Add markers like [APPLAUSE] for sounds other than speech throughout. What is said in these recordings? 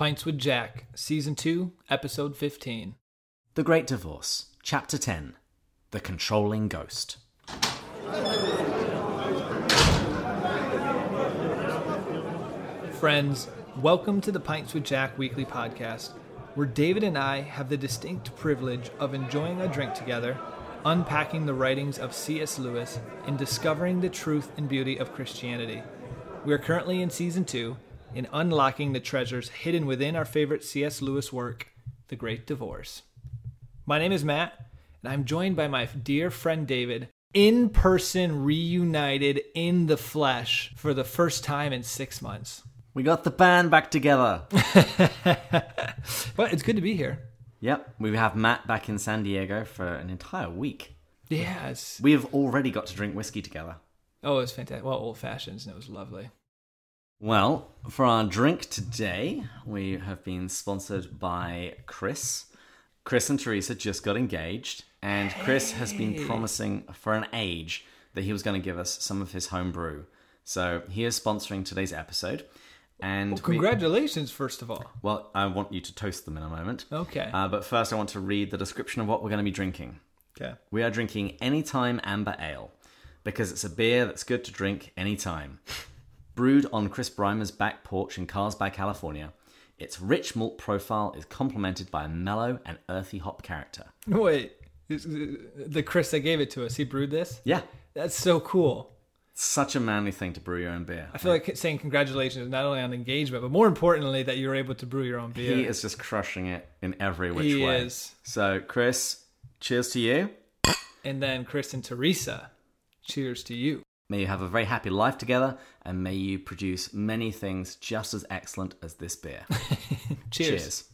Pints with Jack, Season 2, Episode 15. The Great Divorce, Chapter 10 The Controlling Ghost. Friends, welcome to the Pints with Jack weekly podcast, where David and I have the distinct privilege of enjoying a drink together, unpacking the writings of C.S. Lewis, and discovering the truth and beauty of Christianity. We are currently in Season 2 in unlocking the treasures hidden within our favorite C.S. Lewis work, The Great Divorce. My name is Matt, and I'm joined by my dear friend David, in person reunited in the flesh for the first time in six months. We got the band back together. [LAUGHS] But it's good to be here. yep, we have Matt back in San Diego for an entire week. Yes. We have already got to drink whiskey together. Oh, it was fantastic. Well, old fashions, and it was lovely. Well, for our drink today, we have been sponsored by Chris. Chris and Teresa just got engaged, and Chris has been promising for an age that he was going to give us some of his home brew. So he is sponsoring today's episode. And we- Congratulations, first of all. well, I want you to toast them in a moment. Okay. Uh, but first, I want to read the description of what we're going to be drinking. okay. We are drinking Anytime Amber Ale because it's a beer that's good to drink anytime. Brewed on Chris Brymer's back porch in Carlsbad, California, its rich malt profile is complemented by a mellow and earthy hop character. Wait. Uh, the Chris that gave it to us, he brewed this? Yeah, That's so cool. such a manly thing to brew your own beer. I feel like saying congratulations not only on engagement, but more importantly, that you're able to brew your own beer. He is just crushing it in every which He way. is. So, Chris, cheers to you. And then Chris and Teresa, cheers to you. May you have a very happy life together, and may you produce many things just as excellent as this beer. [LAUGHS] Cheers. Cheers.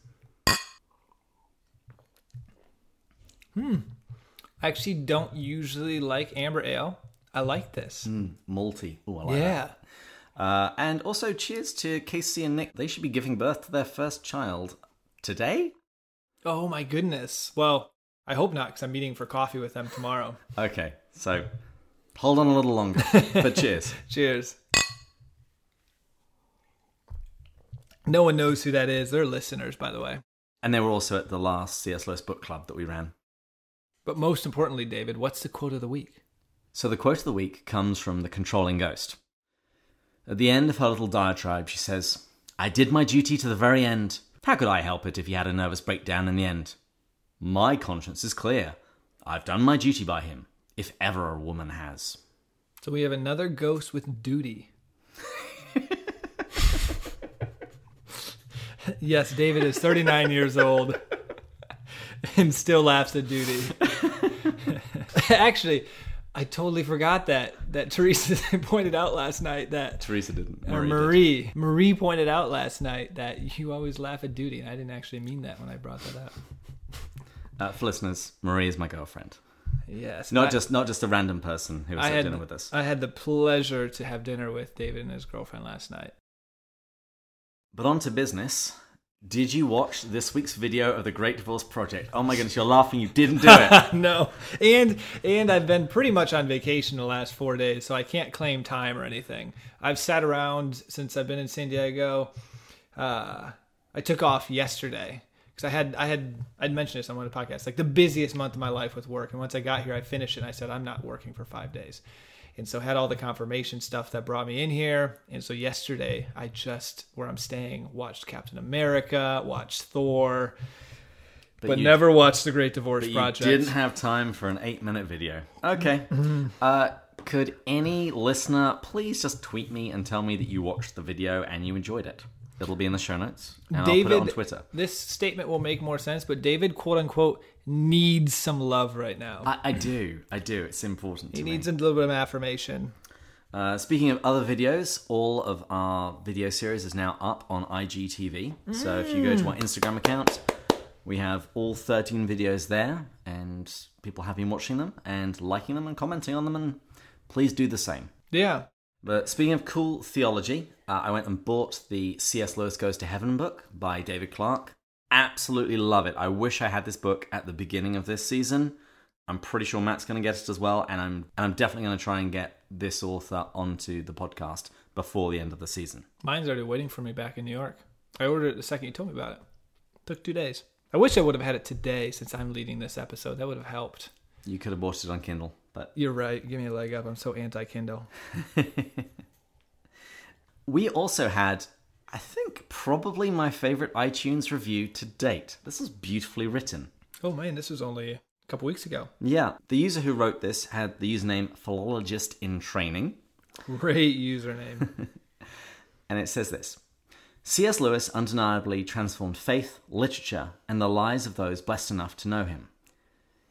I actually don't usually like amber ale. I like this. Hmm. Malty. Ooh, I like that. yeah. Uh, and also, cheers to Casey and Nick. They should be giving birth to their first child today. Oh my goodness. Well, I hope not because I'm meeting for coffee with them tomorrow. Okay, so hold on a little longer. but [LAUGHS] cheers. Cheers. No one knows who that is. They're listeners, by the way. And they were also at the last C.S. Lewis book club that we ran. But most importantly, David, what's the quote of the week? So the quote of the week comes from the controlling ghost. At the end of her little diatribe, she says, I did my duty to the very end. How could I help it if he had a nervous breakdown in the end? My conscience is clear. I've done my duty by him, if ever a woman has. So we have another ghost with duty. [LAUGHS] yes, David is 39 years old and still laughs at duty. [LAUGHS] Actually, I totally forgot that that Teresa [LAUGHS] pointed out last night that Teresa didn't. or Marie did. Marie Marie pointed out last night that you always laugh at duty, and I didn't actually mean that when I brought that up. Uh, for listeners, Marie is my girlfriend. Yes, Not I- just not just a random person who was I at had dinner with us. I had the pleasure to have dinner with David and his girlfriend last night. But on to business. Did you watch this week's video of the Great Divorce Project? Oh my goodness, you're laughing. You didn't do it. [LAUGHS] no, and and I've been pretty much on vacation the last four days, so I can't claim time or anything. I've sat around since I've been in San Diego. Uh, I took off yesterday because I had I had I'd mentioned this on one of the podcasts, like the busiest month of my life with work. And once I got here, I finished it. and I said I'm not working for five days, and so had all the confirmation stuff that brought me in here. And so yesterday, I just where I'm staying watched Captain America, watched Thor. But, you- never watched the Great Divorce But you Project. didn't have time for an eight minute video. Okay. [LAUGHS] Uh, could any listener please just tweet me and tell me that you watched the video and you enjoyed it? It'll be in the show notes. And I'll put it on Twitter. This statement will make more sense, but David, quote unquote, needs some love right now. I, I do. I do. It's important he me. needs a little bit of affirmation. Uh, speaking of other videos, all of our video series is now up on IGTV. So if you go to our Instagram account, we have all 13 videos there, and people have been watching them and liking them and commenting on them, and please do the same. Yeah. But speaking of cool theology, uh, I went and bought the C.S. Lewis Goes to Heaven book by David Clark. Absolutely love it. I wish I had this book at the beginning of this season. I'm pretty sure Matt's going to get it as well, and I'm and I'm definitely going to try and get this author onto the podcast before the end of the season. Mine's already waiting for me back in New York. I ordered it the second you told me about it. Took two days. I wish I would have had it today since I'm leading this episode. That would have helped. You could have bought it on Kindle, but You're right. Give me a leg up. I'm so anti Kindle. [LAUGHS] we also had, I think, probably my favorite iTunes review to date. This is beautifully written. Oh man, this was only a couple weeks ago. Yeah, the user who wrote this had the username philologist in training. Great username. [LAUGHS] And it says this C.S. Lewis undeniably transformed faith, literature, and the lives of those blessed enough to know him.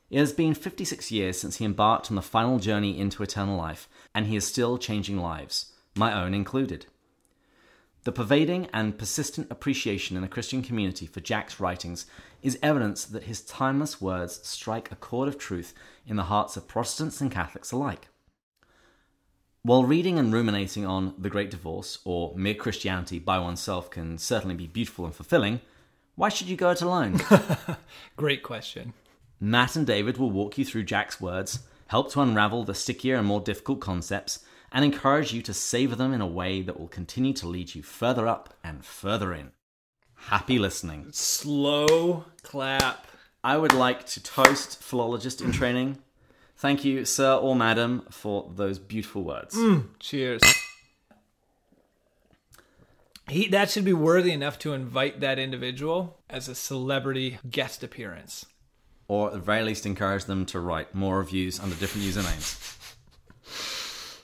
It has been 56 years since he embarked on the final journey into eternal life, and he is still changing lives, my own included. The pervading and persistent appreciation in the Christian community for Jack's writings is evidence that his timeless words strike a chord of truth in the hearts of Protestants and Catholics alike. While reading and ruminating on The Great Divorce or Mere Christianity by oneself can certainly be beautiful and fulfilling, why should you go it alone? [LAUGHS] Great question. Matt and David will walk you through Jack's words, help to unravel the stickier and more difficult concepts, and encourage you to savor them in a way that will continue to lead you further up and further in. Happy listening. Slow clap. I would like to toast philologist in training. Thank you, sir or madam, for those beautiful words. Mm, cheers. He that should be worthy enough to invite that individual as a celebrity guest appearance. Or at the very least, encourage them to write more reviews under different usernames.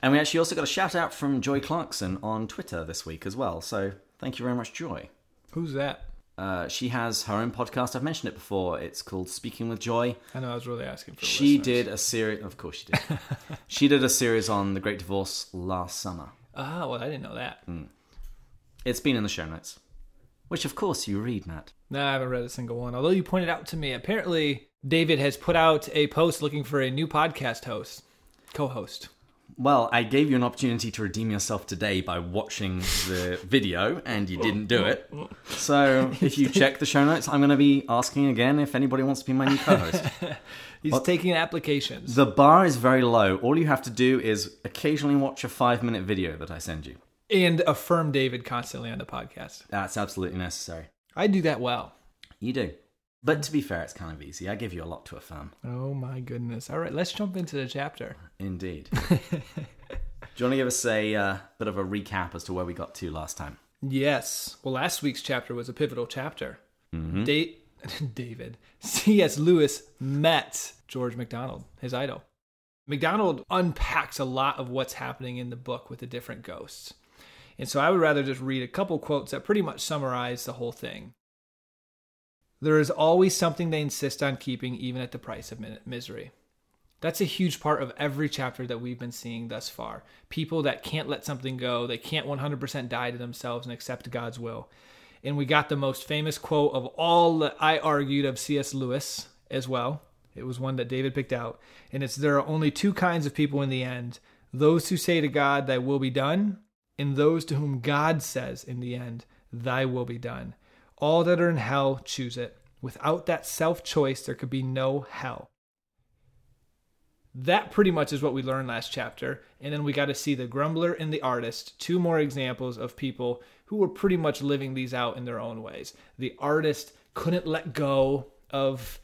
And we actually also got a shout out from Joy Clarkson on Twitter this week as well. So thank you very much, Joy. Who's that? Uh, she has her own podcast. I've mentioned it before. It's called Speaking with Joy. I know I was really asking for. It. She listeners. did a series. Of course, she did. [LAUGHS] she did a series on the Great Divorce last summer. Ah, well, I didn't know that. It's been in the show notes, which of course you read, Matt. No, I haven't read a single one. Although you pointed out to me, apparently David has put out a post looking for a new podcast host, co-host. Well, I gave you an opportunity to redeem yourself today by watching the video, and you didn't do it. So, [LAUGHS] if you check the show notes, I'm going to be asking again if anybody wants to be my new co-host. [LAUGHS] He's taking applications. the bar is very low. All you have to do is occasionally watch a five-minute video that I send you. and affirm David constantly on the podcast. That's absolutely necessary. I do that well. You do. But to be fair, it's kind of easy. I give you a lot to affirm. Oh my goodness. All right, let's jump into the chapter. Indeed. [LAUGHS] do you want to give us a uh, bit of a recap as to where we got to last time? Yes. Well, last week's chapter was a pivotal chapter. Da- [LAUGHS] David. C.S. Lewis met George MacDonald, his idol. MacDonald unpacks a lot of what's happening in the book with the different ghosts. And so I would rather just read a couple quotes that pretty much summarize the whole thing. There is always something they insist on keeping, even at the price of misery. That's a huge part of every chapter that we've been seeing thus far. People that can't let something go, they can't 100% die to themselves and accept God's will. And we got the most famous quote of all that I argued of C.S. Lewis as well. It was one that David picked out. And it's there are only two kinds of people in the end those who say to God, Thy will be done, and those to whom God says in the end, Thy will be done. All that are in hell choose it. Without that self choice, there could be no hell. That pretty much is what we learned last chapter. And then we got to see the grumbler and the artist, two more examples of people who were pretty much living these out in their own ways. The artist couldn't let go of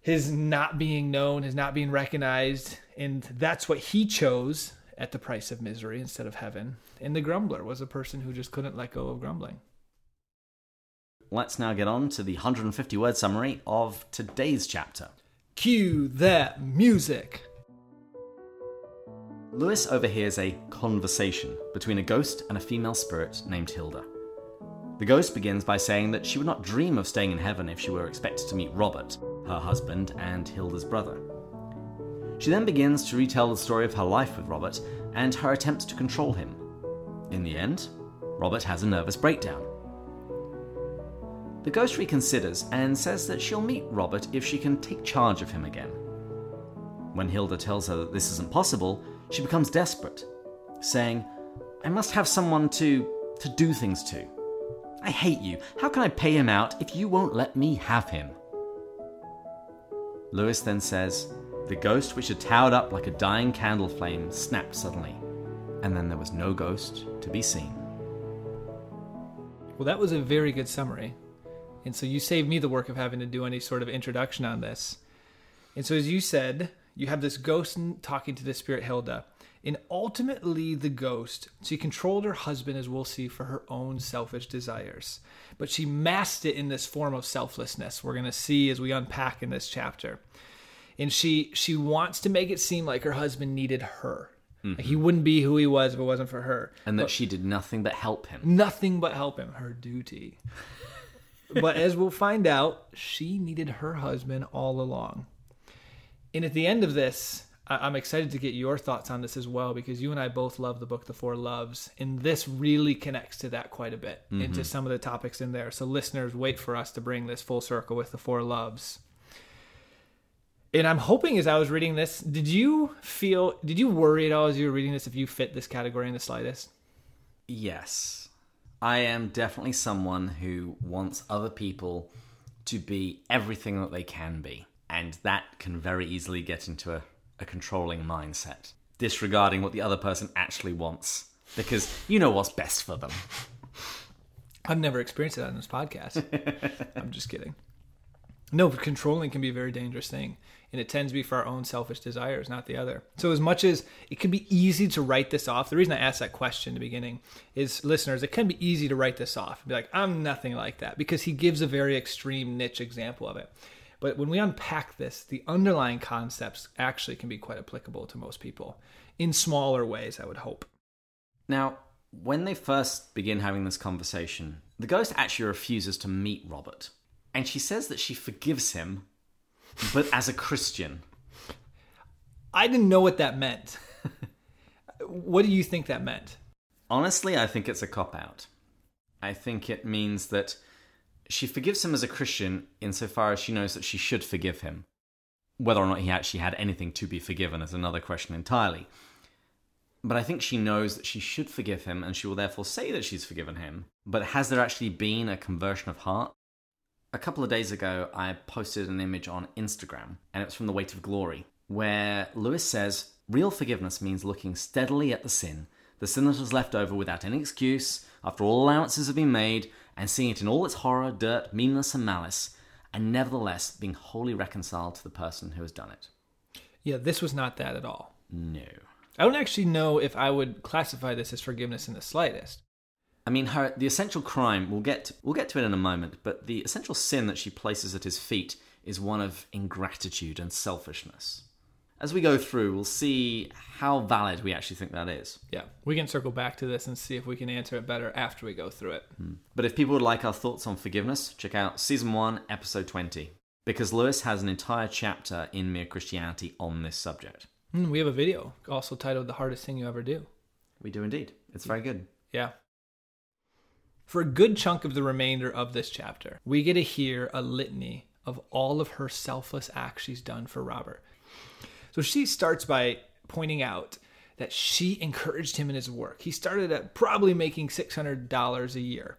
his not being known, his not being recognized, and that's what he chose at the price of misery instead of heaven. And the grumbler was a person who just couldn't let go of grumbling. Let's now get on to the 150 word summary of today's chapter. Cue that music. Lewis overhears a conversation between a ghost and a female spirit named Hilda. The ghost begins by saying that she would not dream of staying in heaven if she were expected to meet Robert, her husband, and Hilda's brother. She then begins to retell the story of her life with Robert and her attempts to control him. In the end, Robert has a nervous breakdown. The ghost reconsiders and says that she'll meet Robert if she can take charge of him again. When Hilda tells her that this isn't possible, she becomes desperate, saying, I must have someone to to do things to. I hate you. How can I pay him out if you won't let me have him? Lewis then says, The ghost which had towered up like a dying candle flame snapped suddenly, and then there was no ghost to be seen. Well, that was a very good summary. And so you saved me the work of having to do any sort of introduction on this. And so, as you said, you have this ghost talking to the spirit Hilda. And ultimately, the ghost, she controlled her husband, as we'll see, for her own selfish desires. But she masked it in this form of selflessness, we're going to see as we unpack in this chapter. And she she wants to make it seem like her husband needed her. Like he mm-hmm. wouldn't be who he was if it wasn't for her. And that she did nothing but help him. Nothing but help him, her duty. But as we'll find out, she needed her husband all along. And at the end of this, I'm excited to get your thoughts on this as well because you and I both love the book The Four Loves, and this really connects to that quite a bit mm-hmm. into some of the topics in there. So, listeners, wait for us to bring this full circle with The Four Loves. And I'm hoping as I was reading this, did you feel, did you worry at all as you were reading this if you fit this category in the slightest? Yes. I am definitely someone who wants other people to be everything that they can be. And that can very easily get into a, a controlling mindset, disregarding what the other person actually wants. Because you know what's best for them. I've never experienced it on this podcast. [LAUGHS] I'm just kidding. No, controlling can be a very dangerous thing, and it tends to be for our own selfish desires, not the other. So, as much as it can be easy to write this off, the reason I asked that question in the beginning is, listeners, it can be easy to write this off and be like, I'm nothing like that, because he gives a very extreme niche example of it. But when we unpack this, the underlying concepts actually can be quite applicable to most people in smaller ways, I would hope. Now, when they first begin having this conversation, the ghost actually refuses to meet Robert. And she says that she forgives him, but as a Christian. I didn't know what that meant. what do you think that meant? Honestly, I think it's a cop out. I think it means that she forgives him as a Christian insofar as she knows that she should forgive him. Whether or not he actually had anything to be forgiven is another question entirely. But I think she knows that she should forgive him and she will therefore say that she's forgiven him. But has there actually been a conversion of heart? A couple of days ago, I posted an image on Instagram, and it was from The Weight of Glory, where Lewis says real forgiveness means looking steadily at the sin, the sin that is left over without any excuse, after all allowances have been made, and seeing it in all its horror, dirt, meanness, and malice, and nevertheless being wholly reconciled to the person who has done it. Yeah, this was not that at all. No. I don't actually know if I would classify this as forgiveness in the slightest. I mean, her the essential crime. We'll get we'll get to it in a moment, but the essential sin that she places at his feet is one of ingratitude and selfishness. As we go through, we'll see how valid we actually think that is. Yeah, we can circle back to this and see if we can answer it better after we go through it. But if people would like our thoughts on forgiveness, check out season one, episode twenty, because Lewis has an entire chapter in Mere Christianity on this subject. Mm, we have a video also titled "The Hardest Thing You Ever Do." We do indeed. It's very good. Yeah. For a good chunk of the remainder of this chapter, we get to hear a litany of all of her selfless acts she's done for Robert. So she starts by pointing out that she encouraged him in his work. He started at probably making $600 a year,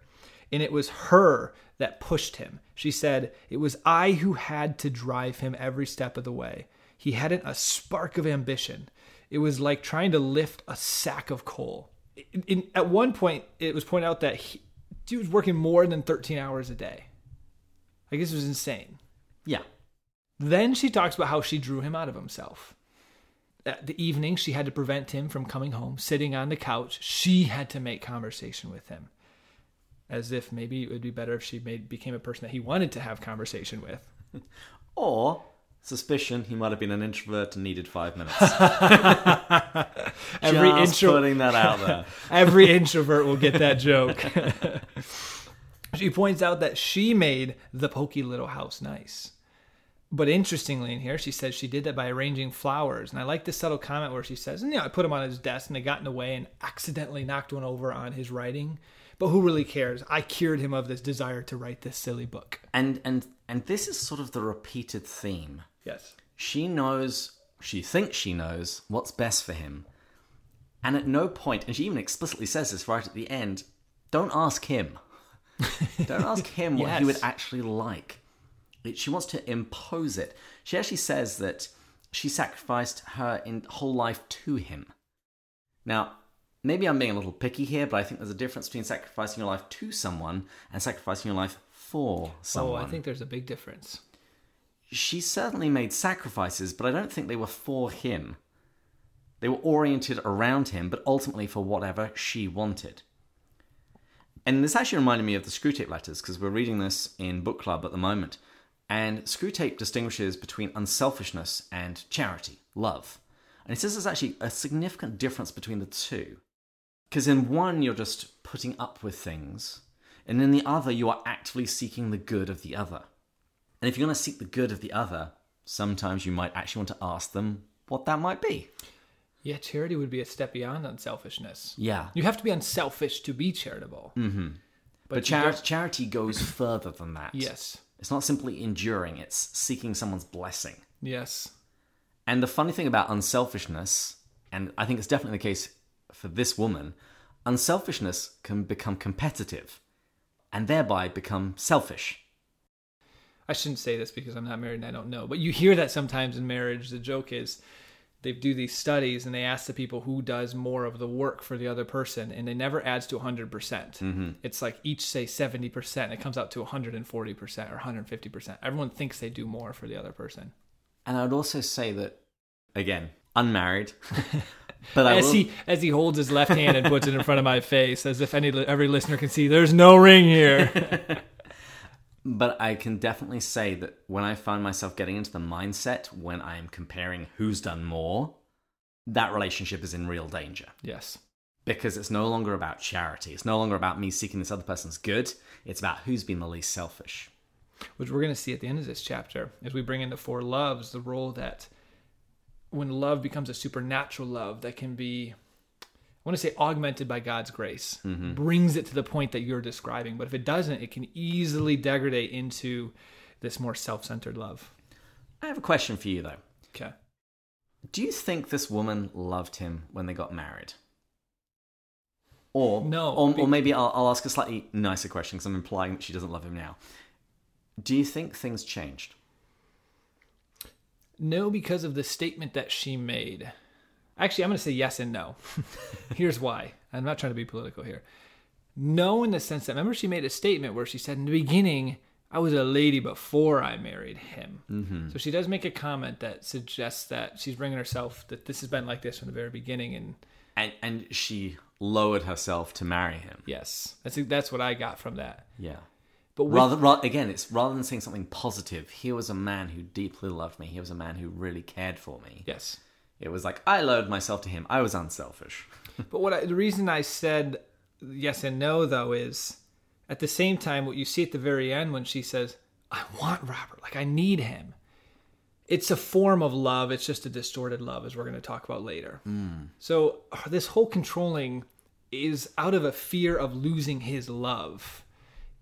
and it was her that pushed him. She said, It was I who had to drive him every step of the way. He hadn't a spark of ambition. It was like trying to lift a sack of coal. In, in- at one point, it was pointed out that he, he was working more than 13 hours a day. I guess it was insane. Yeah. Then she talks about how she drew him out of himself. At the evening, she had to prevent him from coming home, sitting on the couch. She had to make conversation with him, as if maybe it would be better if she made became a person that he wanted to have conversation with. [LAUGHS] Or suspicion he might have been an introvert and needed five minutes. [LAUGHS] Every Just intro- putting that out there. [LAUGHS] Every introvert will get that joke. [LAUGHS] she points out that she made the pokey little house nice. But interestingly, in here, she says she did that by arranging flowers. And I like this subtle comment where she says, and yeah, I put them on his desk and they got in the way and accidentally knocked one over on his writing. But who really cares? I cured him of this desire to write this silly book. And and and this is sort of the repeated theme. Yes. She knows, she thinks she knows what's best for him. And at no point, and she even explicitly says this right at the end, don't ask him. [LAUGHS] don't ask him what he would actually like. It, she wants to impose it. She actually says that she sacrificed her in, whole life to him. Now, maybe I'm being a little picky here, but I think there's a difference between sacrificing your life to someone and sacrificing your life for someone. Oh, I think there's a big difference. she certainly made sacrifices, but I don't think they were for him. They were oriented around him, but ultimately for whatever she wanted. And this actually reminded me of the Screwtape letters because we're reading this in book club at the moment. And Screwtape distinguishes between unselfishness and charity, love. And he says there's actually a significant difference between the two. Because in one, you're just putting up with things, and in the other, you are actively seeking the good of the other. And if you're going to seek the good of the other, sometimes you might actually want to ask them what that might be. Yeah, charity would be a step beyond unselfishness. Yeah. You have to be unselfish to be charitable. Mm-hmm. But, chari- charity goes [CLEARS THROAT] further than that. Yes. It's not simply enduring, it's seeking someone's blessing. Yes. And the funny thing about unselfishness, and I think it's definitely the case for this woman, unselfishness can become competitive and thereby become selfish. I shouldn't say this because I'm not married and I don't know, but you hear that sometimes in marriage. The joke is they do these studies and they ask the people who does more of the work for the other person, and it never adds to 100%. percent mm-hmm. It's like each say 70%, it comes out to 140% or 150%. Everyone thinks they do more for the other person. And I would also say that, again, unmarried, [LAUGHS] but I As will, he as he holds his left hand and puts it in front of my face, as if any every listener can see, there's no ring here. [LAUGHS] But I can definitely say that when I find myself getting into the mindset when I am comparing who's done more, that relationship is in real danger. yes. Because it's no longer about charity. It's no longer about me seeking this other person's good. It's about who's been the least selfish. which we're going to see at the end of this chapter as we bring in the four loves the role that when love becomes a supernatural love that can be i want to say augmented by god's grace mm-hmm. brings it to the point that you're describing but if it doesn't it can easily degrade into this more self-centered love I have a question for you, though. okay Do you think this woman loved him when they got married? Or No, or, be- or maybe I'll, I'll ask a slightly nicer question because I'm implying that she doesn't love him now. Do you think things changed? No, because of the statement that she made. Actually, I'm going to say yes and no. [LAUGHS] Here's why. I'm not trying to be political here. No, in the sense that remember she made a statement where she said in the beginning, I was a lady before I married him. Mm-hmm. So she does make a comment that suggests that she's bringing herself that this has been like this from the very beginning. And And and she lowered herself to marry him. yes, that's that's what I got from that. Yeah. But with, Rather, ra- again, it's rather than saying something positive. He was a man who deeply loved me. He was a man who really cared for me. yes, It was like I lowered myself to him. I was unselfish. [LAUGHS] But what I, the reason I said yes and no though is at the same time what you see at the very end when she says, "I want Robert, like I need him." It's a form of love. It's just a distorted love, as we're going to talk about later. So uh, this whole controlling is out of a fear of losing his love.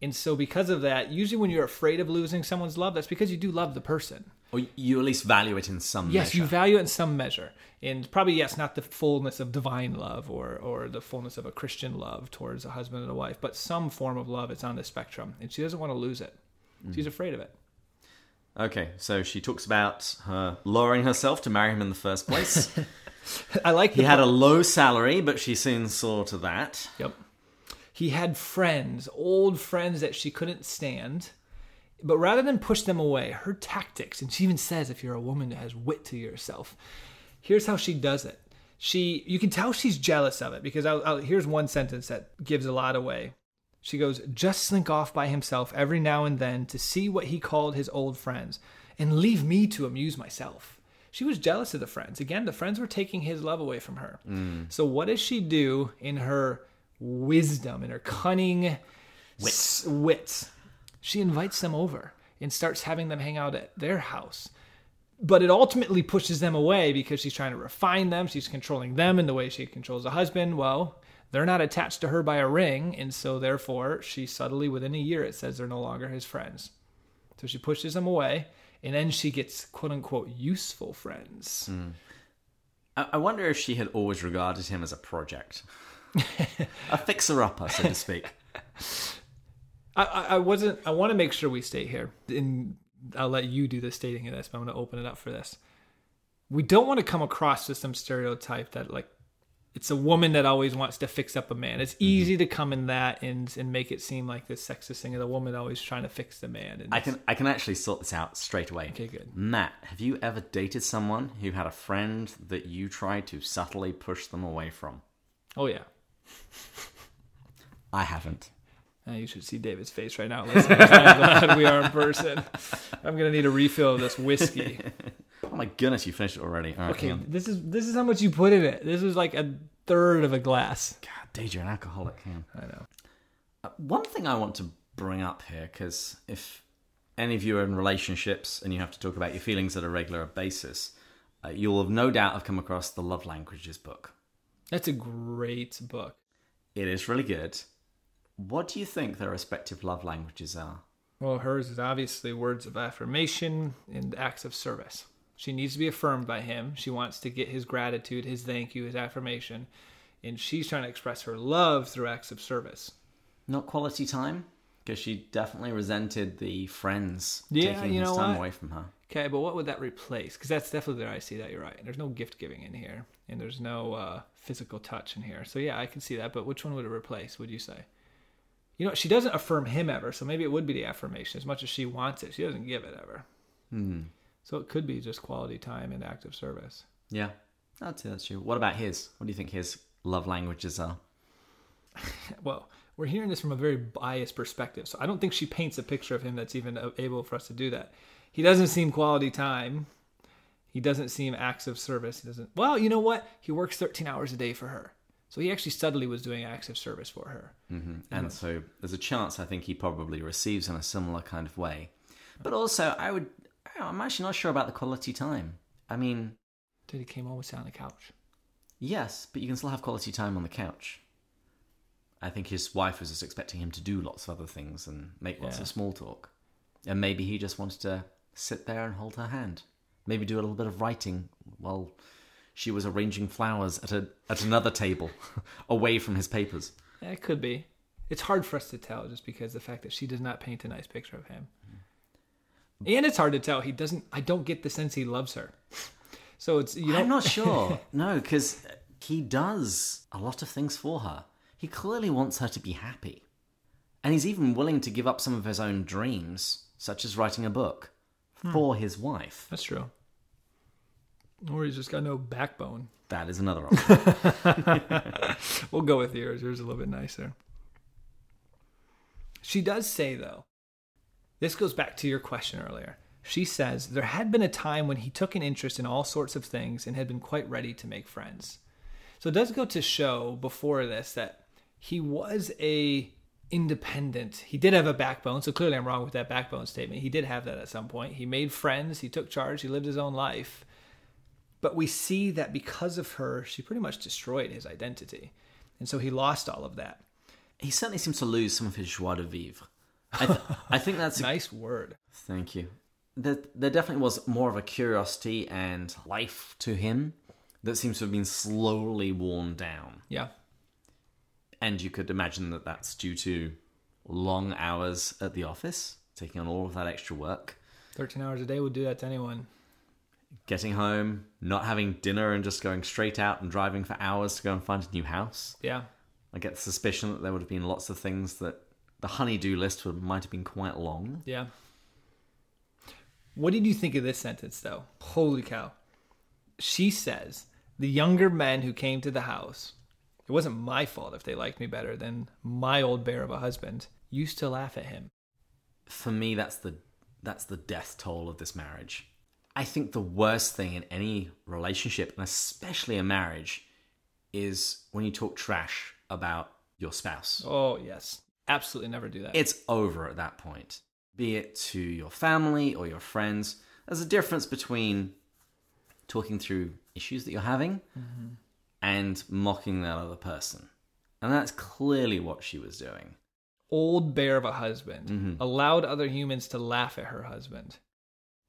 And so, because of that, usually when you're afraid of losing someone's love, that's because you do love the person. Or you at least value it in some measure. Yes, measure. you value it in some measure, and probably yes, not the fullness of divine love or or the fullness of a Christian love towards a husband and a wife, but some form of love. It's on the spectrum, and she doesn't want to lose it. She's afraid of it. Okay, so she talks about her lowering herself to marry him in the first place. [LAUGHS] I like he had a low salary, but she soon saw to that. Yep. He had friends, old friends that she couldn't stand. But rather than push them away, her tactics, and she even says if you're a woman that has wit to yourself, here's how she does it. She, you can tell she's jealous of it because I'll, I'll, here's one sentence that gives a lot away. She goes, just slink off by himself every now and then to see what he called his old friends and leave me to amuse myself. She was jealous of the friends. Again, the friends were taking his love away from her. Mm. So, what does she do in her wisdom, and her cunning wit. wit? She invites them over and starts having them hang out at their house. But it ultimately pushes them away because she's trying to refine them. She's controlling them in the way she controls a husband. Well, they're not attached to her by a ring. And so, therefore, she subtly, within a year, it says they're no longer his friends. So she pushes them away. And then she gets quote unquote useful friends. Hmm. I, I wonder if she had always regarded him as a project, [LAUGHS] a fixer-upper, so to speak. [LAUGHS] I, I wasn't. I want to make sure we stay here, and I'll let you do the stating of this. But I'm going to open it up for this. We don't want to come across with some stereotype that like it's a woman that always wants to fix up a man. It's mm-hmm. easy to come in that and and make it seem like this sexist thing of the woman always trying to fix the man. And I can I can actually sort this out straight away. Okay, good. Matt, have you ever dated someone who had a friend that you tried to subtly push them away from? oh yeah. I haven't. Uh, you should see David's face right now. Listening. I'm glad we are in person. I'm gonna need a refill of this whiskey. [LAUGHS] Oh my goodness, you finished it already. Right, Okay, this is this is how much you put in it. This is like a third of a glass. God, Dave, you're an alcoholic. On. I know. Uh, one thing I want to bring up here, because if any of you are in relationships and you have to talk about your feelings at a regular basis, uh, you'll have no doubt have come across the Love Languages book. That's a great book. It is really good. What do you think their respective love languages are? Well, hers is obviously words of affirmation and acts of service. She needs to be affirmed by him. She wants to get his gratitude, his thank you, his affirmation. And she's trying to express her love through acts of service. Not quality time? Because she definitely resented the friends Yeah, taking his time what? away from her. Okay, but what would that replace? Because that's definitely there I see that. You're right. There's no gift giving in here, and there's no uh, physical touch in here. So yeah, I can see that. But which one would it replace? Would you say? You know, she doesn't affirm him ever, so maybe it would be the affirmation as much as she wants it. She doesn't give it ever. Hmm. So it could be just quality time and active service. Yeah, I'd say that's true. What about his? What do you think his love languages are? [LAUGHS] Well, we're hearing this from a very biased perspective, so I don't think she paints a picture of him that's even able for us to do that. He doesn't seem quality time. He doesn't seem acts of service. He doesn't. Well, you know what? He works 13 hours a day for her. So he actually subtly was doing acts of service for her. hmm And so there's a chance I think he probably receives in a similar kind of way. But also, I would. I'm actually not sure about the quality time. I mean, Did he came always sit on the couch? yes, but you can still have quality time on the couch. I think his wife was just expecting him to do lots of other things and make lots Yeah. of small talk. And maybe he just wanted to sit there and hold her hand. Maybe do a little bit of writing while she was arranging flowers at a at another table [LAUGHS] away from his papers. Yeah, it could be. It's hard for us to tell just because the fact that she does not paint a nice picture of him. Mm. And it's hard to tell. He doesn't. I don't get the sense he loves her. So it's you know. I'm not [LAUGHS] sure. no, because he does a lot of things for her. He clearly wants her to be happy. And he's even willing to give up some of his own dreams, such as writing a book, Hmm. for his wife. That's true. Or he's just got no backbone. That is another [LAUGHS] option. [LAUGHS] We'll go with yours. Yours is a little bit nicer. She does say, though, this goes back to your question earlier. She says there had been a time when he took an interest in all sorts of things and had been quite ready to make friends. So it does go to show before this that he was a independent. He did have a backbone, so clearly I'm wrong with that backbone statement. He did have that at some point. He made friends, he took charge, he lived his own life. But we see that because of her, she pretty much destroyed his identity. And so he lost all of that. he certainly seems to lose some of his joie de vivre. I, [LAUGHS] th- I think that's a Nice word. Thank you. There, there definitely was more of a curiosity and life to him that seems to have been slowly worn down. Yeah. And you could imagine that that's due to long hours at the office, taking on all of that extra work, 13 hours a day would do that to anyone. getting home, not having dinner, and just going straight out and driving for hours to go and find a new house. Yeah. I get the suspicion that there would have been lots of things that the honeydew list would, might have been quite long. Yeah. What did you think of this sentence, though? Holy cow. She says, the younger men who came to the house, it wasn't my fault if they liked me better than my old bear of a husband, used to laugh at him. for me that's the that's the death toll of this marriage i think the worst thing in any relationship and especially a marriage is when you talk trash about your spouse Oh, yes. Absolutely never do that. it's over at that point be it to your family or your friends there's a difference between talking through issues that you're having mm-hmm. And mocking that other person and that's clearly what she was doing old bear of a husband Mm-hmm. allowed other humans to laugh at her husband.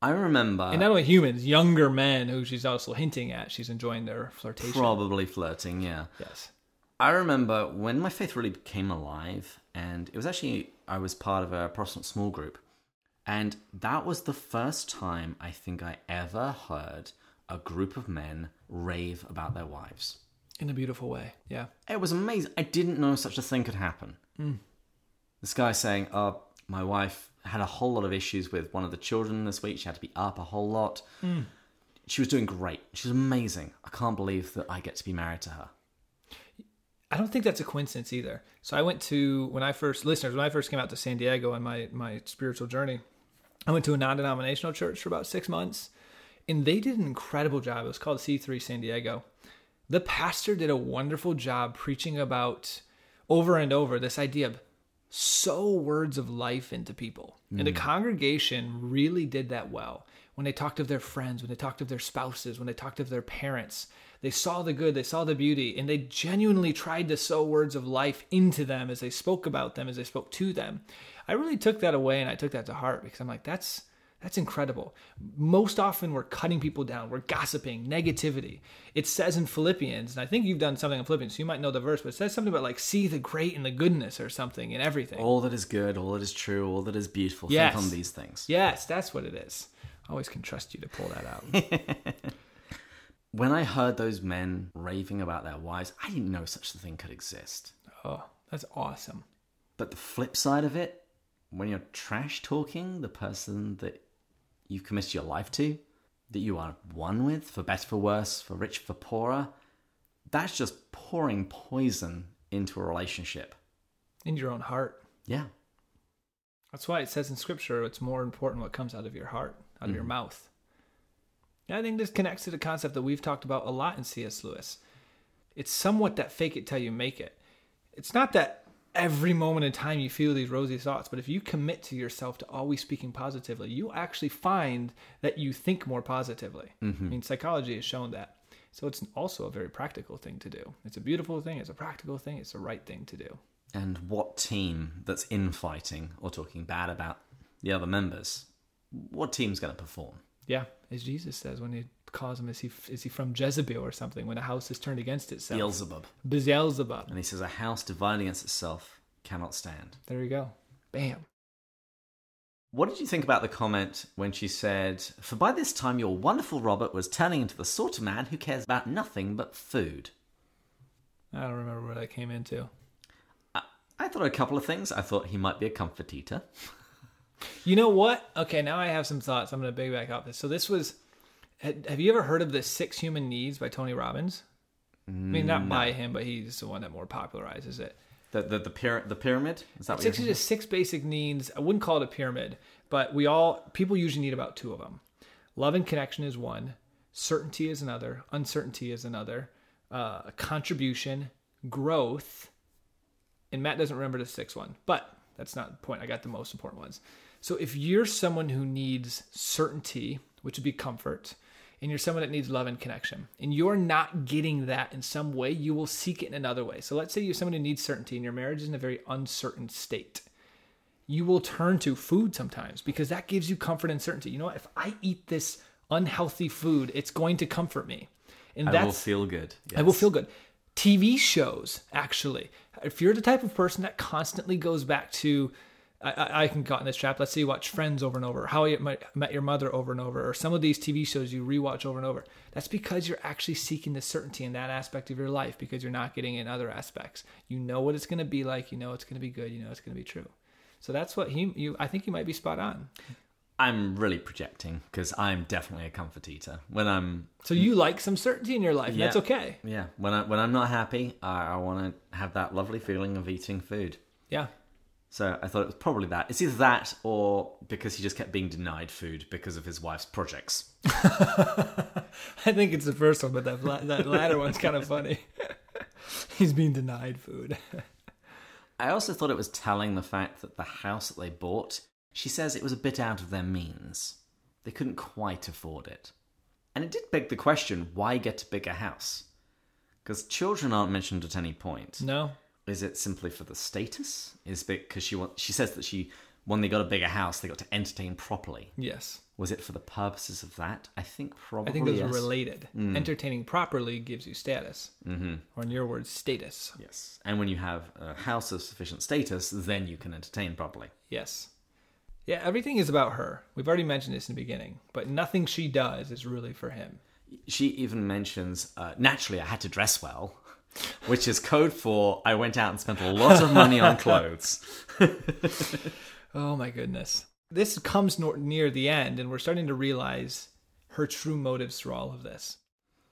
i remember and not only humans, younger men who she's also hinting at. She's enjoying their flirtation. probably flirting yeah Yes. I remember when my faith really came alive, and it was actually, I was part of a Protestant small group. And that was the first time I think I ever heard a group of men rave about their wives. In a beautiful way. Yeah. It was amazing. I didn't know such a thing could happen. Hmm. This guy saying, "Oh, my wife had a whole lot of issues with one of the children this week. She had to be up a whole lot. Hmm. She was doing great. She's amazing. I can't believe that I get to be married to her." I don't think that's a coincidence either. So I went to when I first listeners when I first came out to San Diego on my my spiritual journey. I went to a non-denominational church for about six months, and they did an incredible job. It was called C3 San Diego. The pastor did a wonderful job preaching about over and over this idea of sow words of life into people. And the mm. congregation really did that well. When they talked of their friends, when they talked of their spouses, when they talked of their parents, they saw the good, they saw the beauty, and they genuinely tried to sow words of life into them as they spoke about them, as they spoke to them. I really took that away and I took that to heart because I'm like, that's that's incredible. Most often we're cutting people down, we're gossiping, negativity. It says in Philippians, and I think you've done something in Philippians, so you might know the verse, but it says something about like see the great and the goodness or something in everything. All that is good, all that is true, all that is beautiful. Yes. Think on these things. Yes, that's what it is. I always can trust you to pull that out. [LAUGHS] When I heard those men raving about their wives, I didn't know such a thing could exist. oh, that's awesome. But the flip side of it, when you're trash talking the person that you've committed your life to, that you are one with, for better, for worse, for rich, for poorer, that's just pouring poison into a relationship. In your own heart. Yeah. That's why it says in scripture it's more important what comes out of your heart, out of your mm-hmm. mouth. And I think this connects to the concept that we've talked about a lot in C.S. Lewis. It's somewhat that fake it till you make it. It's not that every moment in time you feel these rosy thoughts, but if you commit to yourself to always speaking positively, you actually find that you think more positively. Mm-hmm. I mean, psychology has shown that. So it's also a very practical thing to do. It's a beautiful thing, it's a practical thing, it's the right thing to do. And what team that's infighting or talking bad about the other members, what team's going to perform? Yeah, as Jesus says when he calls him, is he is he from Jezebel or something? When a house is turned against itself, Beelzebub. Beelzebub. And he says, A house divided against itself cannot stand. There you go. Bam. What did you think about the comment when she said, For by this time your wonderful Robert was turning into the sort of man who cares about nothing but food? I don't remember where that came into. I, I thought a couple of things. I thought he might be a comfort eater. You know what? Okay, now I have some thoughts. I'm going to big back up this. So this was. Have you ever heard of the Six Human Needs by Tony Robbins? I mean, not by him, but he's the one that more popularizes it. The the the, pyra- the pyramid? Is that what you're Six is just six basic needs. I wouldn't call it a pyramid, but we all people usually need about two of them. Love and connection is one. Certainty is another. Uncertainty is another. Uh, contribution, growth, and Matt doesn't remember the sixth one, but that's not the point. I got the most important ones. So if you're someone who needs certainty, which would be comfort, and you're someone that needs love and connection, and you're not getting that in some way, you will seek it in another way. So let's say you're someone who needs certainty and your marriage is in a very uncertain state. You will turn to food sometimes because that gives you comfort and certainty. You know what? If I eat this unhealthy food, it's going to comfort me. And I that's will feel good. I will feel good. TV shows, actually, if you're the type of person that constantly goes back to, I, I, I can get in this trap. Let's say you watch Friends over and over, How I Met Met Your Mother over and over, or some of these TV shows you rewatch over and over. That's because you're actually seeking the certainty in that aspect of your life because you're not getting in other aspects. You know what it's going to be like. You know it's going to be good. You know it's going to be true. So that's what he. You, I think you might be spot on. I'm really projecting because I'm definitely a comfort eater. When I'm So you like some certainty in your life. and That's okay. yeah, when I when I'm not happy, I, I want to have that lovely feeling of eating food. Yeah. So I thought it was probably that. It's either that or because he just kept being denied food because of his wife's projects. [LAUGHS] I think it's the first one, but that la- that latter one's kind of funny. [LAUGHS] He's being denied food. [LAUGHS] I also thought it was telling the fact that the house that they bought, she says it was a bit out of their means. They couldn't quite afford it. And it did beg the question why get a bigger house? Because children aren't mentioned at any point. No, Is it simply for the status? Is because she want, she says that she when they got a bigger house they got to entertain properly. yes, Was it for the purposes of that? I think probably. I think those yes. are related. Entertaining properly gives you status, mm-hmm. or in your words, status. Yes, and when you have a house of sufficient status, then you can entertain properly. Yes. Yeah, everything is about her. We've already mentioned this in the beginning, but nothing she does is really for him. She even mentions, uh, naturally, I had to dress well. Which is code for I went out and spent a lot of money on clothes. [LAUGHS] Oh my goodness. This comes nor- near the end, and we're starting to realize her true motives for all of this.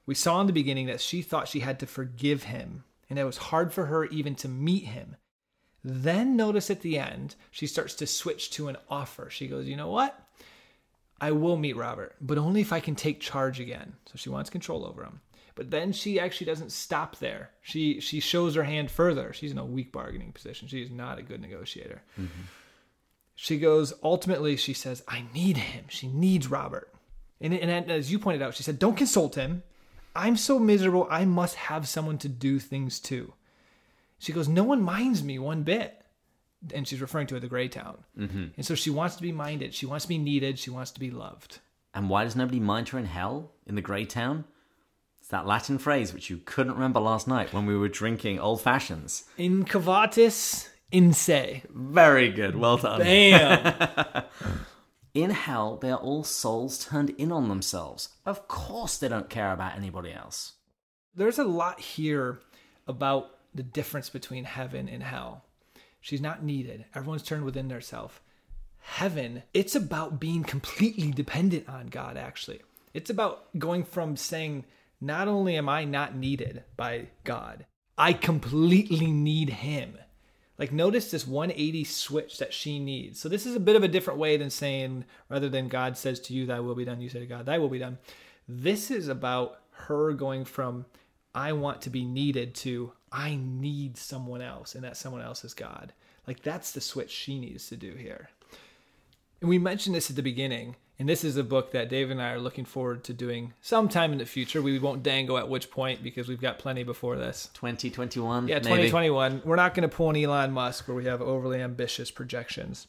We saw in the beginning that she thought she had to forgive him, and it was hard for her even to meet him. Then notice at the end, she starts to switch to an offer. She goes, You know what? I will meet Robert, but only if I can take charge again. So she wants control over him. But then she actually doesn't stop there. She she shows her hand further. She's in a weak bargaining position. She is not a good negotiator. She goes, ultimately, she says, I need him. She needs Robert. And, and as you pointed out, she said, Don't consult him. I'm so miserable, I must have someone to do things to. She goes, No one minds me one bit. And she's referring to the Gray Town. Mm-hmm. And so she wants to be minded. She wants to be needed. She wants to be loved. And why does nobody mind her in hell in the Grey Town? It's that Latin phrase which you couldn't remember last night when we were drinking old fashions. Incurvatus in se. Very good. Well done. Bam. [LAUGHS] In hell, they are all souls turned in on themselves. Of course, they don't care about anybody else. There's a lot here about the difference between heaven and hell. She's not needed. Everyone's turned within their self. Heaven, it's about being completely dependent on God, actually. It's about going from saying, not only am I not needed by God, I completely need Him. Like, notice this 180 switch that she needs. So, this is a bit of a different way than saying, rather than God says to you, Thy will be done, you say to God, Thy will be done. This is about her going from, I want to be needed to, I need someone else, and that someone else is God. Like, that's the switch she needs to do here. And we mentioned this at the beginning, and this is a book that Dave and I are looking forward to doing sometime in the future. We won't dangle at which point because we've got plenty before this. 2021? Yeah, maybe? 2021. We're not going to pull an Elon Musk where we have overly ambitious projections.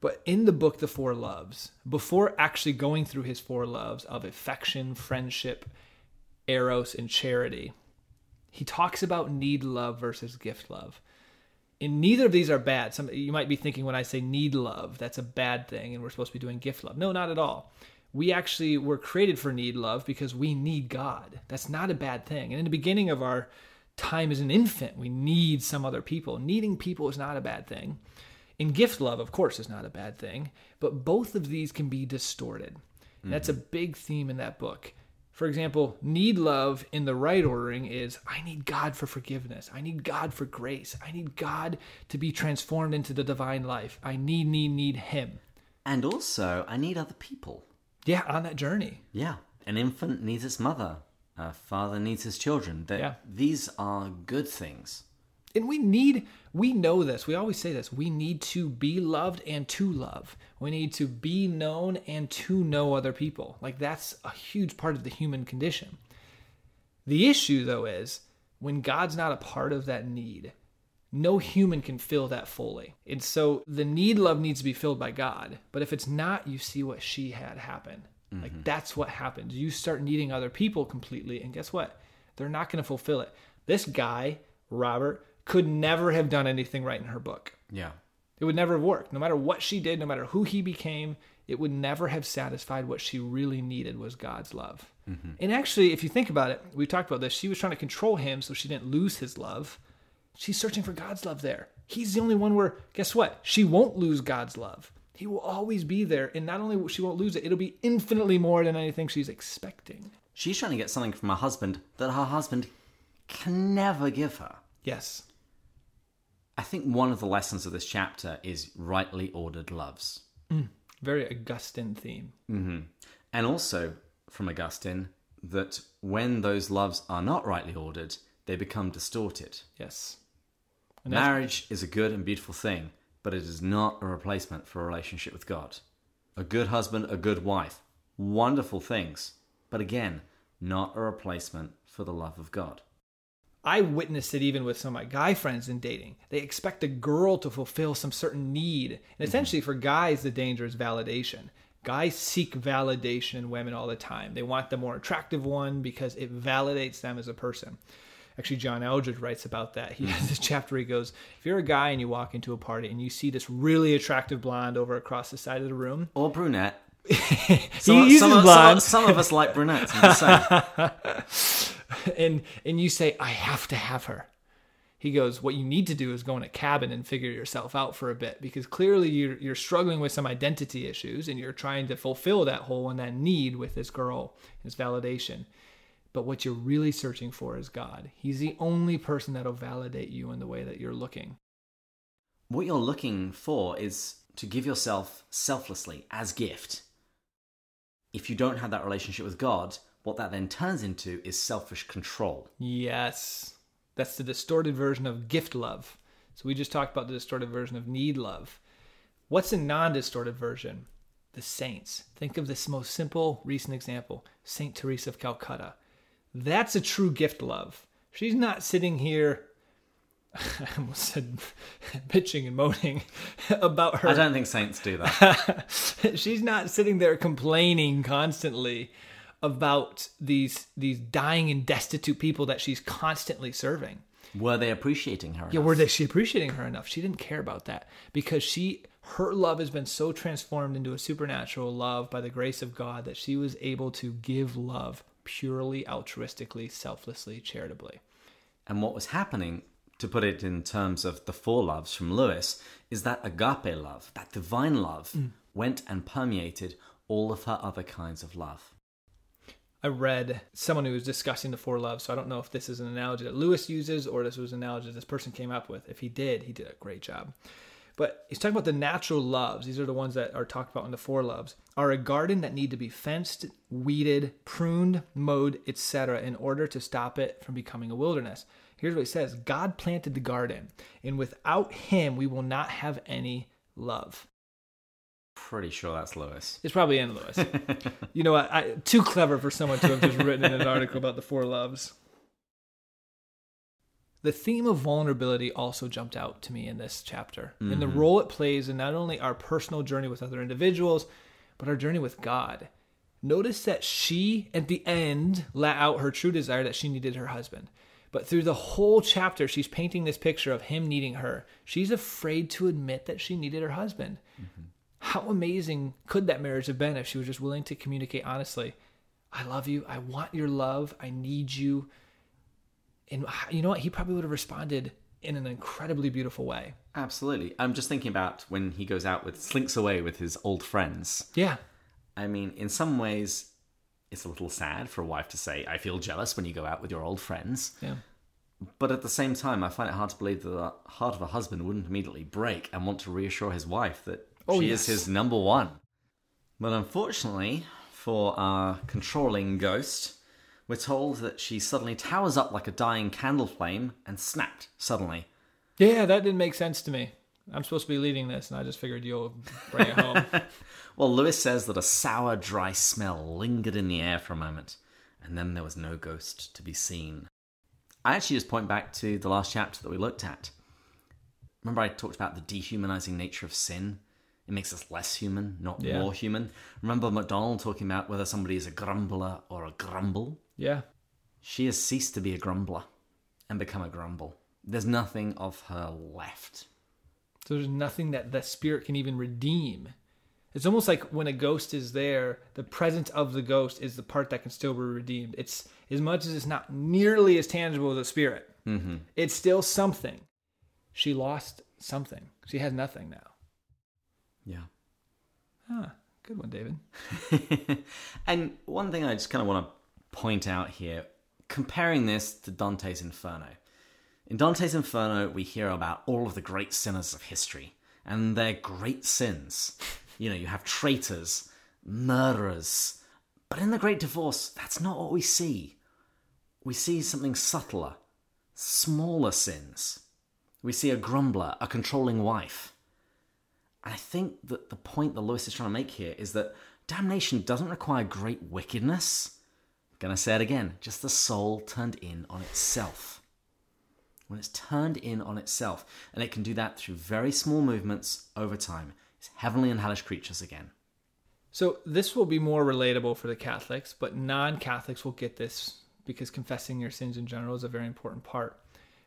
But in the book, The Four Loves, before actually going through his four loves of affection, friendship, eros, and charity, he talks about need love versus gift love. And neither of these are bad. Some you might be thinking when I say need love, that's a bad thing, and we're supposed to be doing gift love. No, not at all. We actually were created for need love because we need God. That's not a bad thing. And in the beginning of our time as an infant, we need some other people. Needing people is not a bad thing. And gift love, of course, is not a bad thing. But both of these can be distorted. And that's mm-hmm. a big theme in that book. For example, need love in the right ordering is I need God for forgiveness. I need God for grace. I need God to be transformed into the divine life. I need, need, need Him. And also, I need other people. Yeah, on that journey. Yeah. An infant needs its mother. A father needs his children. That Yeah. These are good things. And we need, we know this. We always say this. We need to be loved and to love. We need to be known and to know other people. Like that's a huge part of the human condition. The issue, though, is when God's not a part of that need, no human can fill that fully. And so the need love needs to be filled by God. But if it's not, you see what she had happen. Like mm-hmm. that's what happens. You start needing other people completely. And guess what? They're not going to fulfill it. This guy, Robert, could never have done anything right in her book. Yeah. It would never have worked. No matter what she did, no matter who he became, it would never have satisfied what she really needed was God's love. Mm-hmm. And actually, if you think about it, we talked about this. She was trying to control him so she didn't lose his love. She's searching for God's love there. He's the only one where, guess what? She won't lose God's love. He will always be there. And not only will she won't lose it, it'll be infinitely more than anything she's expecting. She's trying to get something from her husband that her husband can never give her. Yes. I think one of the lessons of this chapter is rightly ordered loves. Mm, very Augustine theme. Mm-hmm. And also from Augustine that when those loves are not rightly ordered, they become distorted. Yes. And Marriage is a good and beautiful thing, but it is not a replacement for a relationship with God. A good husband, a good wife, wonderful things, but again, not a replacement for the love of God. I witnessed it even with some of my guy friends in dating. They expect a girl to fulfill some certain need. And mm-hmm. essentially, for guys, the danger is validation. Guys seek validation in women all the time. They want the more attractive one because it validates them as a person. Actually, John Eldredge writes about that. He has this [LAUGHS] chapter where he goes, If you're a guy and you walk into a party and you see this really attractive blonde over across the side of the room, Or brunette. [LAUGHS] he Some, uses some, of, some, blonde. some of us like brunettes, I'm just saying. [LAUGHS] [LAUGHS] and and you say I have to have her. He goes, what you need to do is go in a cabin and figure yourself out for a bit because clearly you're you're struggling with some identity issues and you're trying to fulfill that hole and that need with this girl, this validation. But what you're really searching for is God. He's the only person that'll validate you in the way that you're looking. What you're looking for is to give yourself selflessly as gift. If you don't have that relationship with God, what that then turns into is selfish control. Yes. That's the distorted version of gift love. So we just talked about the distorted version of need love. What's a non distorted version? The saints. Think of this most simple recent example Saint Teresa of Calcutta. That's a true gift love. She's not sitting here [LAUGHS] I almost said [LAUGHS] bitching and moaning [LAUGHS] about her. I don't think saints do that. She's not sitting there complaining constantly about these these dying and destitute people that she's constantly serving. Were they appreciating her? Yeah, enough? were they she appreciating her enough? She didn't care about that because she her love has been so transformed into a supernatural love by the grace of God that she was able to give love purely altruistically, selflessly, charitably. And what was happening, to put it in terms of the four loves from Lewis, is that agape love, that divine love, mm. went and permeated all of her other kinds of love. I read someone who was discussing the four loves, so I don't know if this is an analogy that Lewis uses or this was an analogy this person came up with. If he did, he did a great job. But he's talking about the natural loves. These are the ones that are talked about in the four loves. Are a garden that need to be fenced, weeded, pruned, mowed, etc., in order to stop it from becoming a wilderness. Here's what he says: God planted the garden, and without Him, we will not have any love. Pretty sure that's Lewis. It's probably in Lewis. [LAUGHS] you know what? I, too clever for someone to have just written in an article about the four loves. The theme of vulnerability also jumped out to me in this chapter, and the mm-hmm. role it plays in not only our personal journey with other individuals, but our journey with God. Notice that she, at the end, let out her true desire that she needed her husband. But through the whole chapter, she's painting this picture of him needing her. She's afraid to admit that she needed her husband. Mm-hmm. How amazing could that marriage have been if she was just willing to communicate honestly? I love you. I want your love. I need you. And uh, you know what? He probably would have responded in an incredibly beautiful way. Absolutely. I'm just thinking about when he goes out with, slinks away with his old friends. Yeah. I mean, in some ways, it's a little sad for a wife to say, I feel jealous when you go out with your old friends. Yeah. But at the same time, I find it hard to believe that the heart of a husband wouldn't immediately break and want to reassure his wife that Oh, she yes. is his number one. But unfortunately, for our controlling ghost, we're told that she suddenly towers up like a dying candle flame and snapped suddenly. Yeah, that didn't make sense to me. I'm supposed to be leading this, and I just figured you'll bring it home. [LAUGHS] Well, Lewis says that a sour, dry smell lingered in the air for a moment, and then there was no ghost to be seen. I actually just point back to the last chapter that we looked at. Remember, I talked about the dehumanizing nature of sin? It makes us less human, not Yeah. more human. Remember MacDonald talking about whether somebody is a grumbler or a grumble? yeah. She has ceased to be a grumbler and become a grumble. There's nothing of her left. So there's nothing that the spirit can even redeem. It's almost like when a ghost is there, the presence of the ghost is the part that can still be redeemed. It's as much as it's not nearly as tangible as a spirit. Mm-hmm. It's still something. She lost something. She has nothing now. Yeah. Ah, good one, David. [LAUGHS] and one thing I just kind of want to point out here, comparing this to Dante's Inferno. In Dante's Inferno, we hear about all of the great sinners of history and their great sins. You know, you have traitors, murderers. But in the Great Divorce, that's not what we see. We see something subtler, smaller sins. We see a grumbler, a controlling wife. I think that the point that Lewis is trying to make here is that damnation doesn't require great wickedness. Gonna say it again just the soul turned in on itself. When it's turned in on itself, and it can do that through very small movements over time, it's heavenly and hellish creatures again. So this will be more relatable for the Catholics, but non-Catholics will get this because confessing your sins in general is a very important part.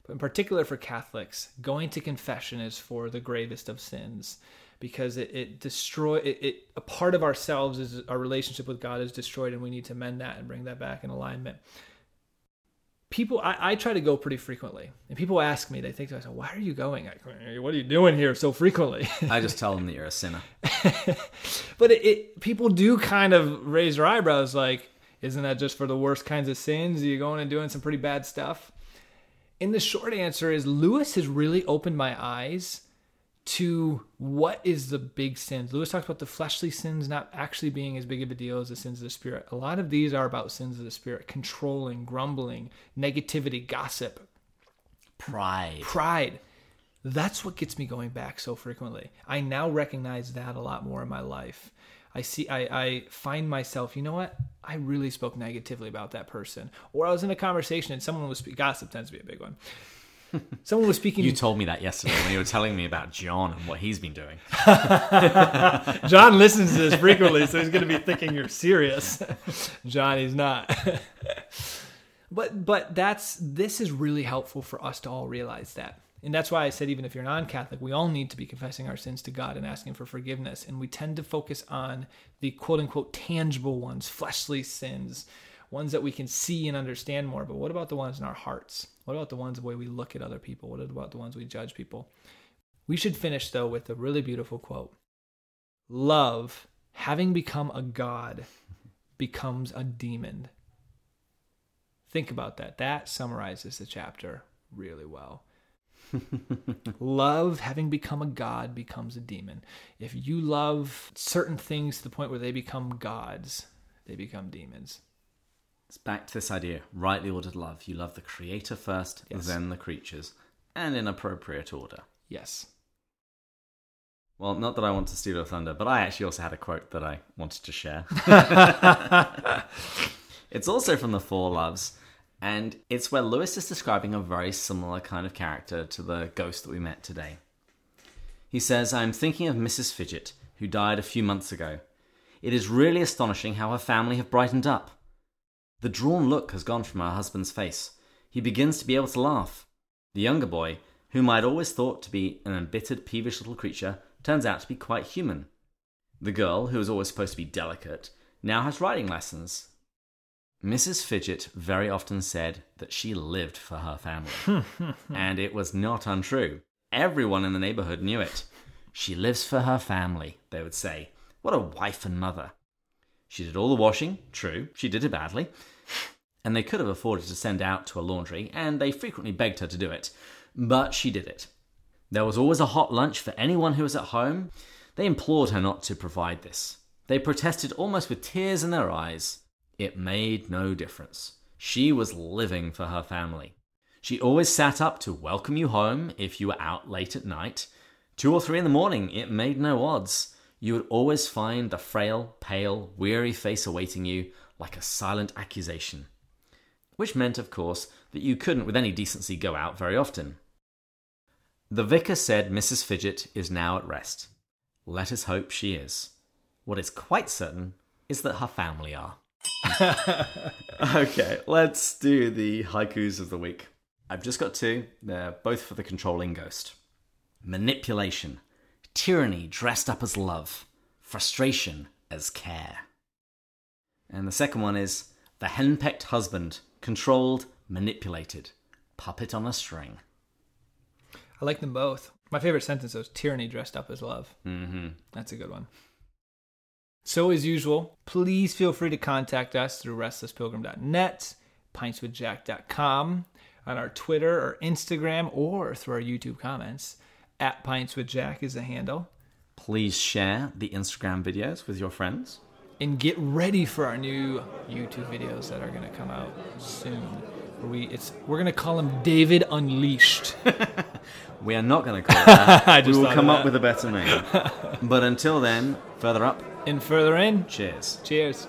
But in particular for Catholics, going to confession is for the gravest of sins because it, it destroy it, it a part of ourselves is our relationship with God is destroyed and we need to mend that and bring that back in alignment. people I, I try to go pretty frequently and people ask me they think to myself why are you going what are you doing here so frequently I just tell them that you're a sinner. [LAUGHS] but it, it people do kind of raise their eyebrows like isn't that just for the worst kinds of sins are you going and doing some pretty bad stuff and the short answer is lewis has really opened my eyes to what is the big sins. Lewis talks about the fleshly sins not actually being as big of a deal as the sins of the spirit. A lot of these are about sins of the spirit, controlling, grumbling, negativity, gossip, Pride. pride. That's what gets me going back so frequently. I now recognize that a lot more in my life. I see I, I find myself, you know what? I really spoke negatively about that person. Or I was in a conversation and someone was gossip tends to be a big one. [LAUGHS] Someone was speaking You told me that yesterday when you were telling me about John and what he's been doing. [LAUGHS] John listens to this frequently, so he's going to be thinking you're serious. [LAUGHS] John, he's not. but but that's this is really helpful for us to all realize that. And that's why I said even if you're non-Catholic, we all need to be confessing our sins to God and asking for forgiveness. And we tend to focus on the quote unquote tangible ones, fleshly sins, ones that we can see and understand more. But what about the ones in our hearts? What about the ones the way we look at other people? What about the ones we judge people? We should finish though with a really beautiful quote love, having become a god, becomes a demon. Think about that. That summarizes the chapter really well. [LAUGHS] love, having become a god, becomes a demon. If you love certain things to the point where they become gods, they become demons. It's back to this idea rightly ordered love. You love the creator first, Yes. then the creatures, and in appropriate order. Yes. Well, not that I want to steal your thunder, but I actually also had a quote that I wanted to share. [LAUGHS] it's also from the Four Loves, and it's where Lewis is describing a very similar kind of character to the ghost that we met today. He says, I'm thinking of Mrs. Fidget, who died a few months ago. It is really astonishing how her family have brightened up. The drawn look has gone from her husband's face. He begins to be able to laugh. The younger boy, whom I had always thought to be an embittered, peevish little creature, turns out to be quite human. The girl, who was always supposed to be delicate, now has writing lessons. Mrs. Fidget very often said that she lived for her family. [LAUGHS] and it was not untrue. Everyone in the neighborhood knew it. She lives for her family, they would say. What a wife and mother. She did all the washing, true, she did it badly. And they could have afforded to send out to a laundry, and they frequently begged her to do it. But she did it. There was always a hot lunch for anyone who was at home. They implored her not to provide this. They protested almost with tears in their eyes. It made no difference. She was living for her family. She always sat up to welcome you home if you were out late at night. Two or three in the morning, it made no odds. You would always find the frail, pale, weary face awaiting you like a silent accusation. Which meant, of course, that you couldn't with any decency go out very often. The vicar said Mrs. Fidget is now at rest. Let us hope she is. What is quite certain is that her family are. [LAUGHS] okay, let's do the haikus of the week. I've just got two. They're both for the controlling ghost manipulation, tyranny dressed up as love, frustration as care. And the second one is the henpecked husband, controlled, manipulated, puppet on a string. I like them both. My favorite sentence was tyranny dressed up as love. Mm-hmm. That's a good one. So, as usual, please feel free to contact us through restlesspilgrim.net, pintswithjack.com, on our Twitter or Instagram, or through our YouTube comments. At Pints with Jack is the handle. Please share the Instagram videos with your friends. And get ready for our new YouTube videos that are going to come out soon. We it's we're going to call them David Unleashed. [LAUGHS] We are not going to call it that. [LAUGHS] we will come up with a better name. [LAUGHS] but until then, further up, and further in, cheers. cheers.